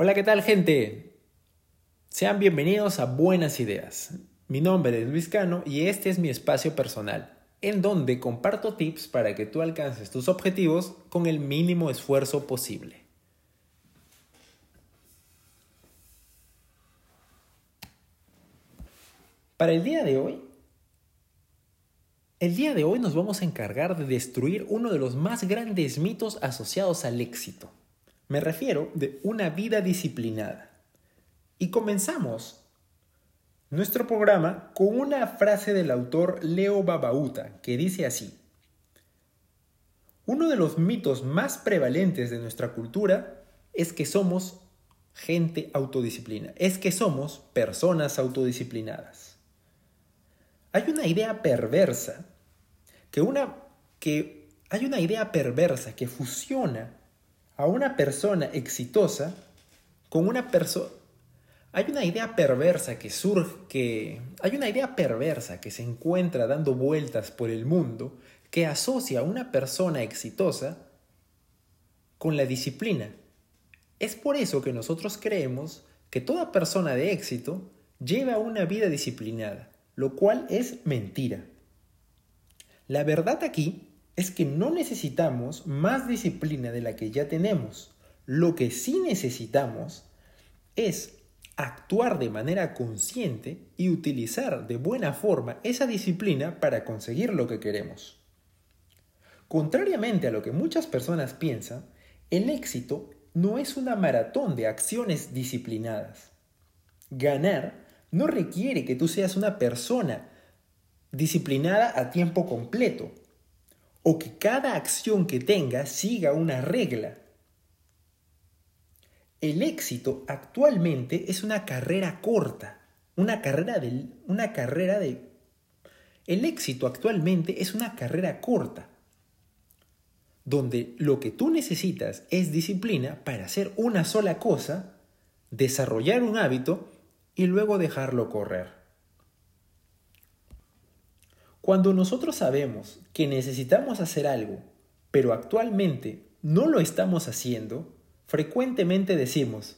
Hola, ¿qué tal gente? Sean bienvenidos a Buenas Ideas. Mi nombre es Luis Cano y este es mi espacio personal, en donde comparto tips para que tú alcances tus objetivos con el mínimo esfuerzo posible. Para el día de hoy, el día de hoy nos vamos a encargar de destruir uno de los más grandes mitos asociados al éxito. Me refiero de una vida disciplinada. Y comenzamos nuestro programa con una frase del autor Leo Babauta que dice así. Uno de los mitos más prevalentes de nuestra cultura es que somos gente autodisciplina, es que somos personas autodisciplinadas. Hay una idea perversa que una que hay una idea perversa que fusiona a una persona exitosa con una persona hay una idea perversa que surge que hay una idea perversa que se encuentra dando vueltas por el mundo que asocia a una persona exitosa con la disciplina. Es por eso que nosotros creemos que toda persona de éxito lleva una vida disciplinada, lo cual es mentira. La verdad aquí es que no necesitamos más disciplina de la que ya tenemos. Lo que sí necesitamos es actuar de manera consciente y utilizar de buena forma esa disciplina para conseguir lo que queremos. Contrariamente a lo que muchas personas piensan, el éxito no es una maratón de acciones disciplinadas. Ganar no requiere que tú seas una persona disciplinada a tiempo completo, o que cada acción que tenga siga una regla. El éxito actualmente es una carrera corta, una carrera de una carrera de El éxito actualmente es una carrera corta donde lo que tú necesitas es disciplina para hacer una sola cosa, desarrollar un hábito y luego dejarlo correr. Cuando nosotros sabemos que necesitamos hacer algo, pero actualmente no lo estamos haciendo, frecuentemente decimos,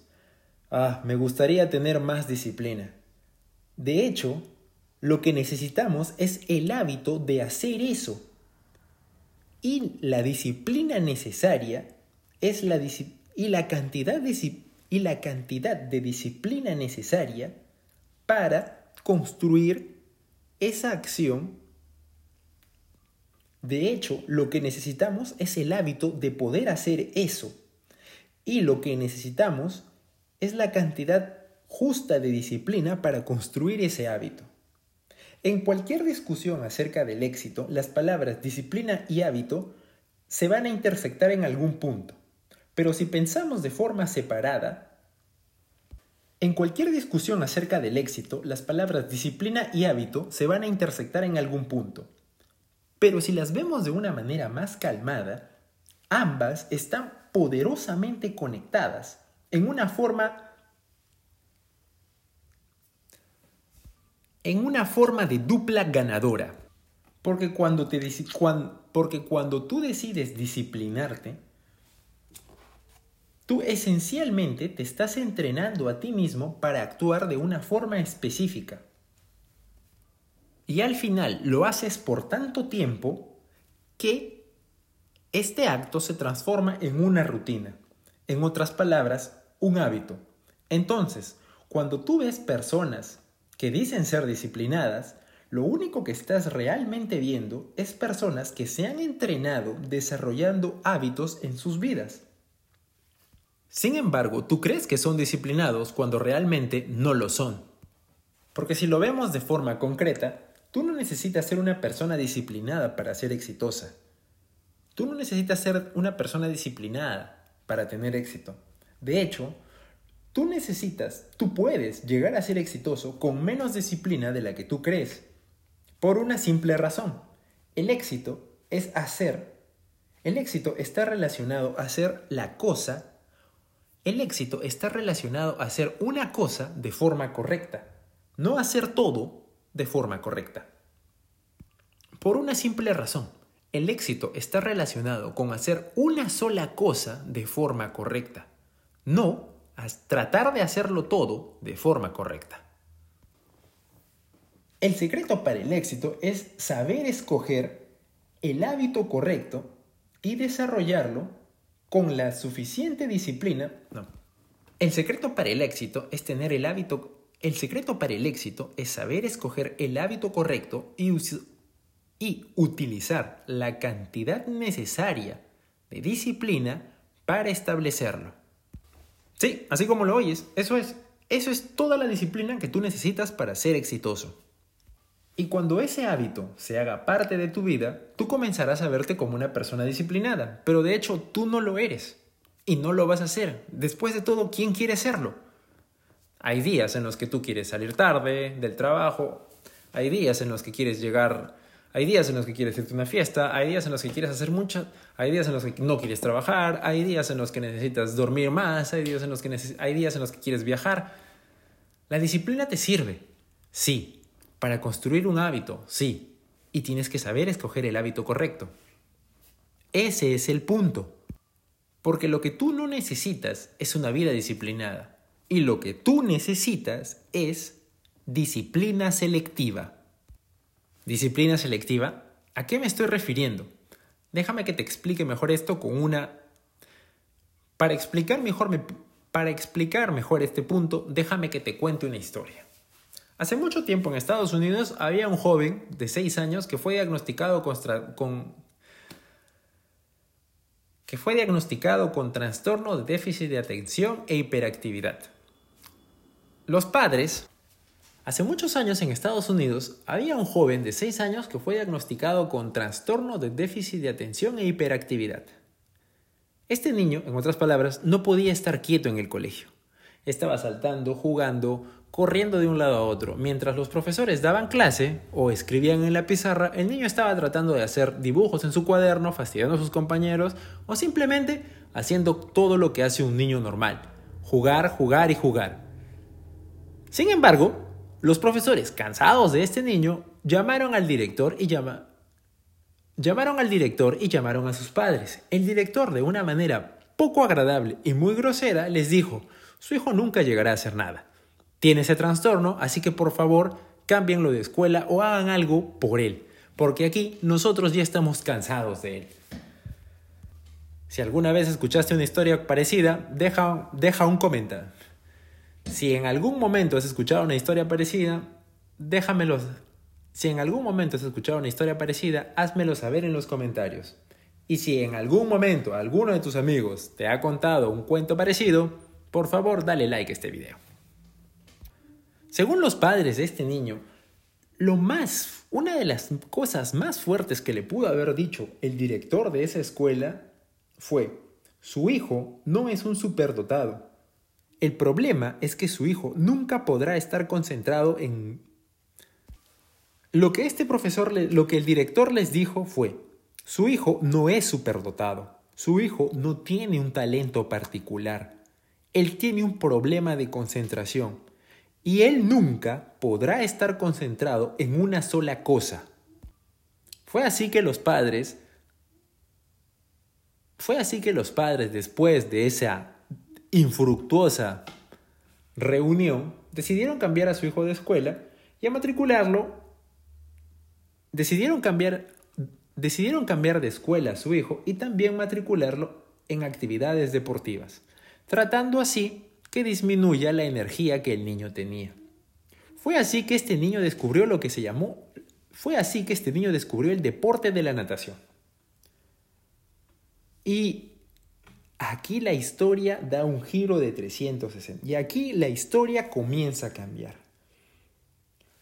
ah, me gustaría tener más disciplina. De hecho, lo que necesitamos es el hábito de hacer eso. Y la disciplina necesaria es la y la cantidad y la cantidad de disciplina necesaria para construir esa acción de hecho, lo que necesitamos es el hábito de poder hacer eso. Y lo que necesitamos es la cantidad justa de disciplina para construir ese hábito. En cualquier discusión acerca del éxito, las palabras disciplina y hábito se van a intersectar en algún punto. Pero si pensamos de forma separada, en cualquier discusión acerca del éxito, las palabras disciplina y hábito se van a intersectar en algún punto. Pero si las vemos de una manera más calmada, ambas están poderosamente conectadas en una forma en una forma de dupla ganadora. Porque cuando, te, porque cuando tú decides disciplinarte, tú esencialmente te estás entrenando a ti mismo para actuar de una forma específica. Y al final lo haces por tanto tiempo que este acto se transforma en una rutina. En otras palabras, un hábito. Entonces, cuando tú ves personas que dicen ser disciplinadas, lo único que estás realmente viendo es personas que se han entrenado desarrollando hábitos en sus vidas. Sin embargo, tú crees que son disciplinados cuando realmente no lo son. Porque si lo vemos de forma concreta, Tú no necesitas ser una persona disciplinada para ser exitosa. Tú no necesitas ser una persona disciplinada para tener éxito. De hecho, tú necesitas, tú puedes llegar a ser exitoso con menos disciplina de la que tú crees. Por una simple razón. El éxito es hacer. El éxito está relacionado a hacer la cosa. El éxito está relacionado a hacer una cosa de forma correcta. No hacer todo de forma correcta. Por una simple razón, el éxito está relacionado con hacer una sola cosa de forma correcta, no tratar de hacerlo todo de forma correcta. El secreto para el éxito es saber escoger el hábito correcto y desarrollarlo con la suficiente disciplina. No. El secreto para el éxito es tener el hábito. El secreto para el éxito es saber escoger el hábito correcto y, y utilizar la cantidad necesaria de disciplina para establecerlo. Sí, así como lo oyes, eso es. Eso es toda la disciplina que tú necesitas para ser exitoso. Y cuando ese hábito se haga parte de tu vida, tú comenzarás a verte como una persona disciplinada, pero de hecho tú no lo eres y no lo vas a hacer. Después de todo, ¿quién quiere serlo? Hay días en los que tú quieres salir tarde del trabajo, hay días en los que quieres llegar, hay días en los que quieres irte a una fiesta, hay días en los que quieres hacer mucho, hay días en los que no quieres trabajar, hay días en los que necesitas dormir más, hay días en los que, hay días en los que quieres viajar. La disciplina te sirve, sí, para construir un hábito, sí, y tienes que saber escoger el hábito correcto. Ese es el punto. Porque lo que tú no necesitas es una vida disciplinada. Y lo que tú necesitas es disciplina selectiva. Disciplina selectiva, ¿a qué me estoy refiriendo? Déjame que te explique mejor esto con una... Para explicar mejor, para explicar mejor este punto, déjame que te cuente una historia. Hace mucho tiempo en Estados Unidos había un joven de 6 años que fue diagnosticado con, que fue diagnosticado con trastorno de déficit de atención e hiperactividad. Los padres, hace muchos años en Estados Unidos, había un joven de 6 años que fue diagnosticado con trastorno de déficit de atención e hiperactividad. Este niño, en otras palabras, no podía estar quieto en el colegio. Estaba saltando, jugando, corriendo de un lado a otro. Mientras los profesores daban clase o escribían en la pizarra, el niño estaba tratando de hacer dibujos en su cuaderno, fastidiando a sus compañeros o simplemente haciendo todo lo que hace un niño normal. Jugar, jugar y jugar. Sin embargo, los profesores, cansados de este niño, llamaron al director y llamaron al director y llamaron a sus padres. El director, de una manera poco agradable y muy grosera, les dijo, su hijo nunca llegará a hacer nada tiene ese trastorno, así que por favor cámbienlo de escuela o hagan algo por él, porque aquí nosotros ya estamos cansados de él. Si alguna vez escuchaste una historia parecida, deja, deja un comentario. Si en algún momento has escuchado una historia parecida, déjamelo. Si en algún momento has escuchado una historia parecida, házmelo saber en los comentarios. Y si en algún momento alguno de tus amigos te ha contado un cuento parecido, por favor dale like a este video. Según los padres de este niño, lo más, una de las cosas más fuertes que le pudo haber dicho el director de esa escuela fue, su hijo no es un superdotado. El problema es que su hijo nunca podrá estar concentrado en... Lo que este profesor, lo que el director les dijo fue, su hijo no es superdotado, su hijo no tiene un talento particular, él tiene un problema de concentración y él nunca podrá estar concentrado en una sola cosa. Fue así que los padres, fue así que los padres después de esa infructuosa reunión decidieron cambiar a su hijo de escuela y a matricularlo, decidieron cambiar, decidieron cambiar de escuela a su hijo y también matricularlo en actividades deportivas, tratando así que disminuya la energía que el niño tenía. Fue así que este niño descubrió lo que se llamó, fue así que este niño descubrió el deporte de la natación. Y aquí la historia da un giro de 360. Y aquí la historia comienza a cambiar.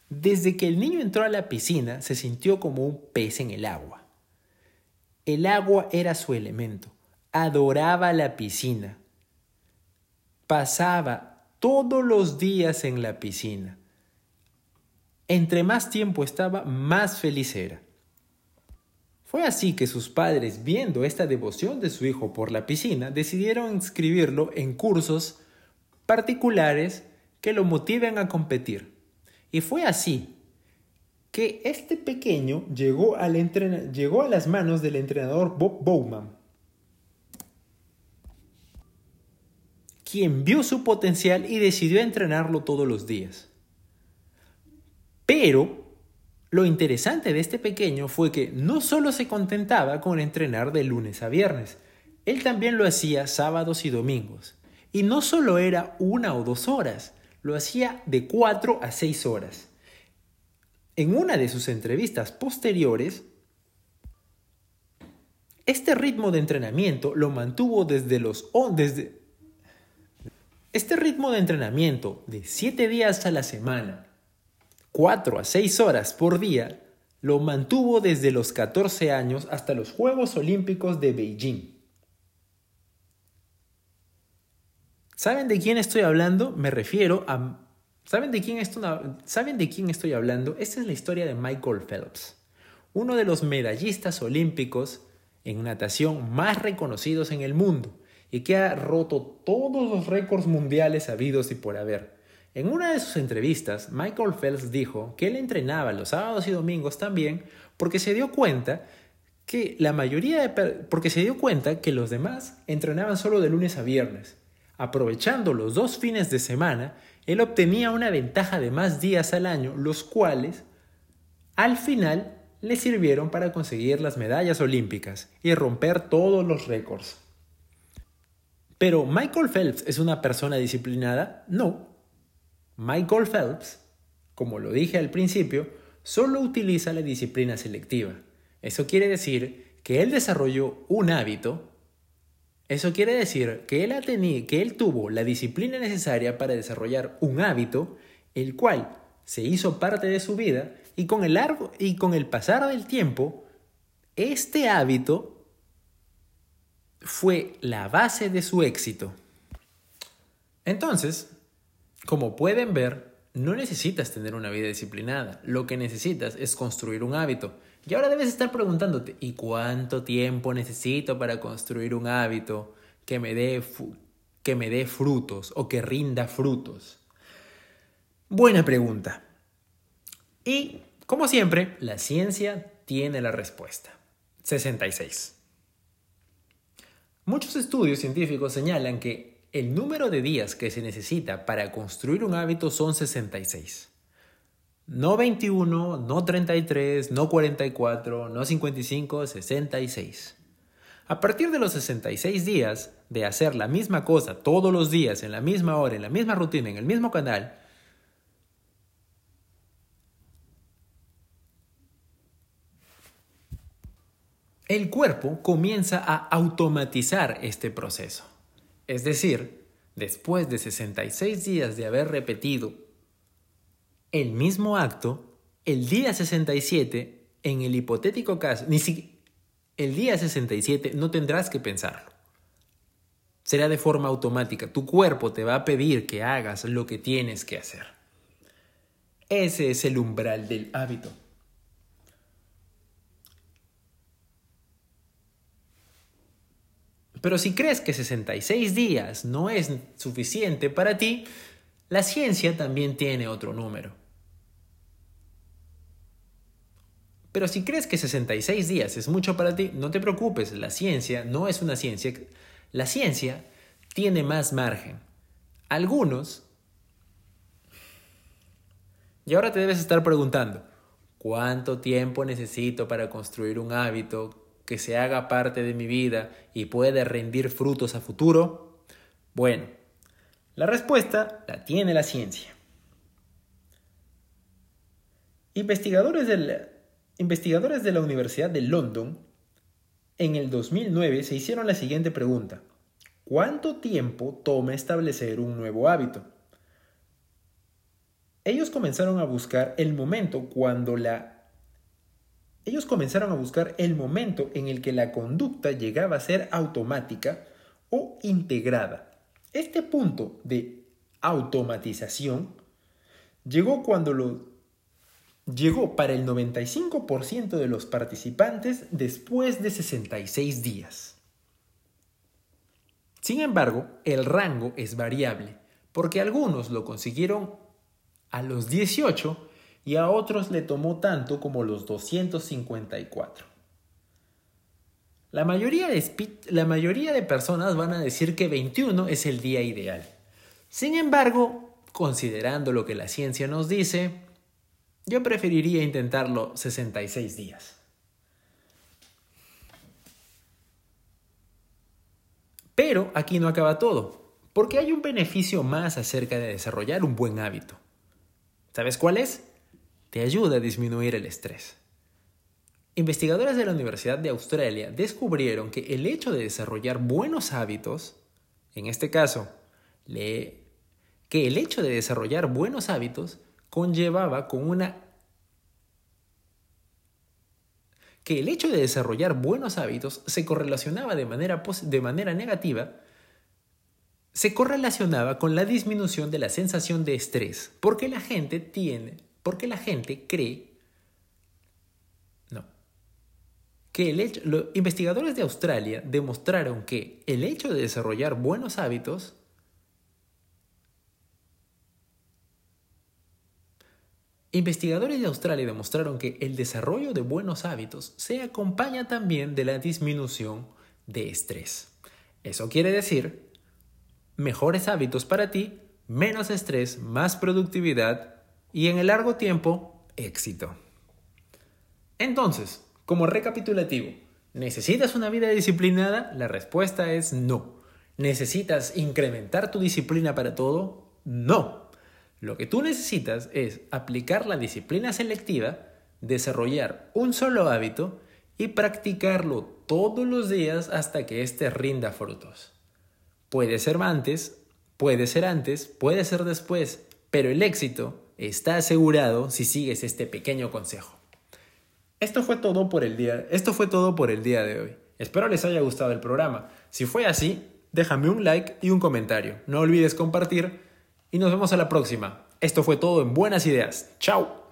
Desde que el niño entró a la piscina, se sintió como un pez en el agua. El agua era su elemento. Adoraba la piscina pasaba todos los días en la piscina. Entre más tiempo estaba, más feliz era. Fue así que sus padres, viendo esta devoción de su hijo por la piscina, decidieron inscribirlo en cursos particulares que lo motiven a competir. Y fue así que este pequeño llegó, llegó a las manos del entrenador Bob Bowman, quien vio su potencial y decidió entrenarlo todos los días. Pero lo interesante de este pequeño fue que no solo se contentaba con entrenar de lunes a viernes, él también lo hacía sábados y domingos. Y no solo era una o dos horas, lo hacía de cuatro a seis horas. En una de sus entrevistas posteriores, este ritmo de entrenamiento lo mantuvo desde los desde este ritmo de entrenamiento de siete días a la semana 4 a 6 horas por día, lo mantuvo desde los 14 años hasta los Juegos Olímpicos de Beijing. ¿Saben de quién estoy hablando? Me refiero a... ¿Saben de quién, ¿Saben de quién estoy hablando? Esta es la historia de Michael Phelps, uno de los medallistas olímpicos en natación más reconocidos en el mundo y que ha roto todos los récords mundiales habidos y por haber. En una de sus entrevistas, Michael Phelps dijo que él entrenaba los sábados y domingos también porque se dio cuenta que la mayoría de porque se dio cuenta que los demás entrenaban solo de lunes a viernes. Aprovechando los dos fines de semana, él obtenía una ventaja de más días al año, los cuales al final le sirvieron para conseguir las medallas olímpicas y romper todos los récords. Pero Michael Phelps es una persona disciplinada? No, Michael Phelps, como lo dije al principio, solo utiliza la disciplina selectiva. Eso quiere decir que él desarrolló un hábito. Eso quiere decir que él, ha que él tuvo la disciplina necesaria para desarrollar un hábito, el cual se hizo parte de su vida y con el largo y con el pasar del tiempo, este hábito fue la base de su éxito. Entonces, como pueden ver, no necesitas tener una vida disciplinada, lo que necesitas es construir un hábito. Y ahora debes estar preguntándote, ¿y cuánto tiempo necesito para construir un hábito que me dé, que me dé frutos o que rinda frutos? Buena pregunta. Y, como siempre, la ciencia tiene la respuesta. 66. Muchos estudios científicos señalan que el número de días que se necesita para construir un hábito son 66. No 21, no 33, no 44, no 55, 66. A partir de los 66 días de hacer la misma cosa todos los días, en la misma hora, en la misma rutina, en el mismo canal, el cuerpo comienza a automatizar este proceso. Es decir, después de 66 días de haber repetido el mismo acto, el día 67, en el hipotético caso, ni siquiera el día 67 no tendrás que pensarlo. Será de forma automática. Tu cuerpo te va a pedir que hagas lo que tienes que hacer. Ese es el umbral del hábito. Pero si crees que 66 días no es suficiente para ti, la ciencia también tiene otro número. Pero si crees que 66 días es mucho para ti, no te preocupes, la ciencia no es una ciencia. La ciencia tiene más margen. Algunos... Y ahora te debes estar preguntando, ¿cuánto tiempo necesito para construir un hábito que se haga parte de mi vida y puede rendir frutos a futuro? Bueno, la respuesta la tiene la ciencia. Investigadores de la, investigadores de la Universidad de London en el 2009 se hicieron la siguiente pregunta. ¿Cuánto tiempo toma establecer un nuevo hábito? Ellos comenzaron a buscar el momento cuando la ellos comenzaron a buscar el momento en el que la conducta llegaba a ser automática o integrada. Este punto de automatización llegó cuando lo llegó para el 95% de los participantes después de 66 días. Sin embargo, el rango es variable, porque algunos lo consiguieron a los 18 y a otros le tomó tanto como los 254. La mayoría, de la mayoría de personas van a decir que 21 es el día ideal. Sin embargo, considerando lo que la ciencia nos dice, yo preferiría intentarlo 66 días. Pero aquí no acaba todo, porque hay un beneficio más acerca de desarrollar un buen hábito. ¿Sabes cuál es? Te ayuda a disminuir el estrés. Investigadores de la Universidad de Australia descubrieron que el hecho de desarrollar buenos hábitos, en este caso, que el hecho de desarrollar buenos hábitos conllevaba con una que el hecho de desarrollar buenos hábitos se correlacionaba de manera, de manera negativa, se correlacionaba con la disminución de la sensación de estrés, porque la gente tiene, porque la gente cree que el hecho, los investigadores de Australia demostraron que el hecho de desarrollar buenos hábitos Investigadores de Australia demostraron que el desarrollo de buenos hábitos se acompaña también de la disminución de estrés. Eso quiere decir mejores hábitos para ti, menos estrés, más productividad y en el largo tiempo, éxito. Entonces, como recapitulativo, ¿necesitas una vida disciplinada? La respuesta es no. ¿Necesitas incrementar tu disciplina para todo? No. Lo que tú necesitas es aplicar la disciplina selectiva, desarrollar un solo hábito y practicarlo todos los días hasta que éste rinda frutos. Puede ser antes, puede ser antes, puede ser después, pero el éxito está asegurado si sigues este pequeño consejo. Esto fue todo por el día, esto fue todo por el día de hoy. Espero les haya gustado el programa. Si fue así, déjame un like y un comentario. No olvides compartir y nos vemos a la próxima. Esto fue todo en Buenas Ideas. Chao.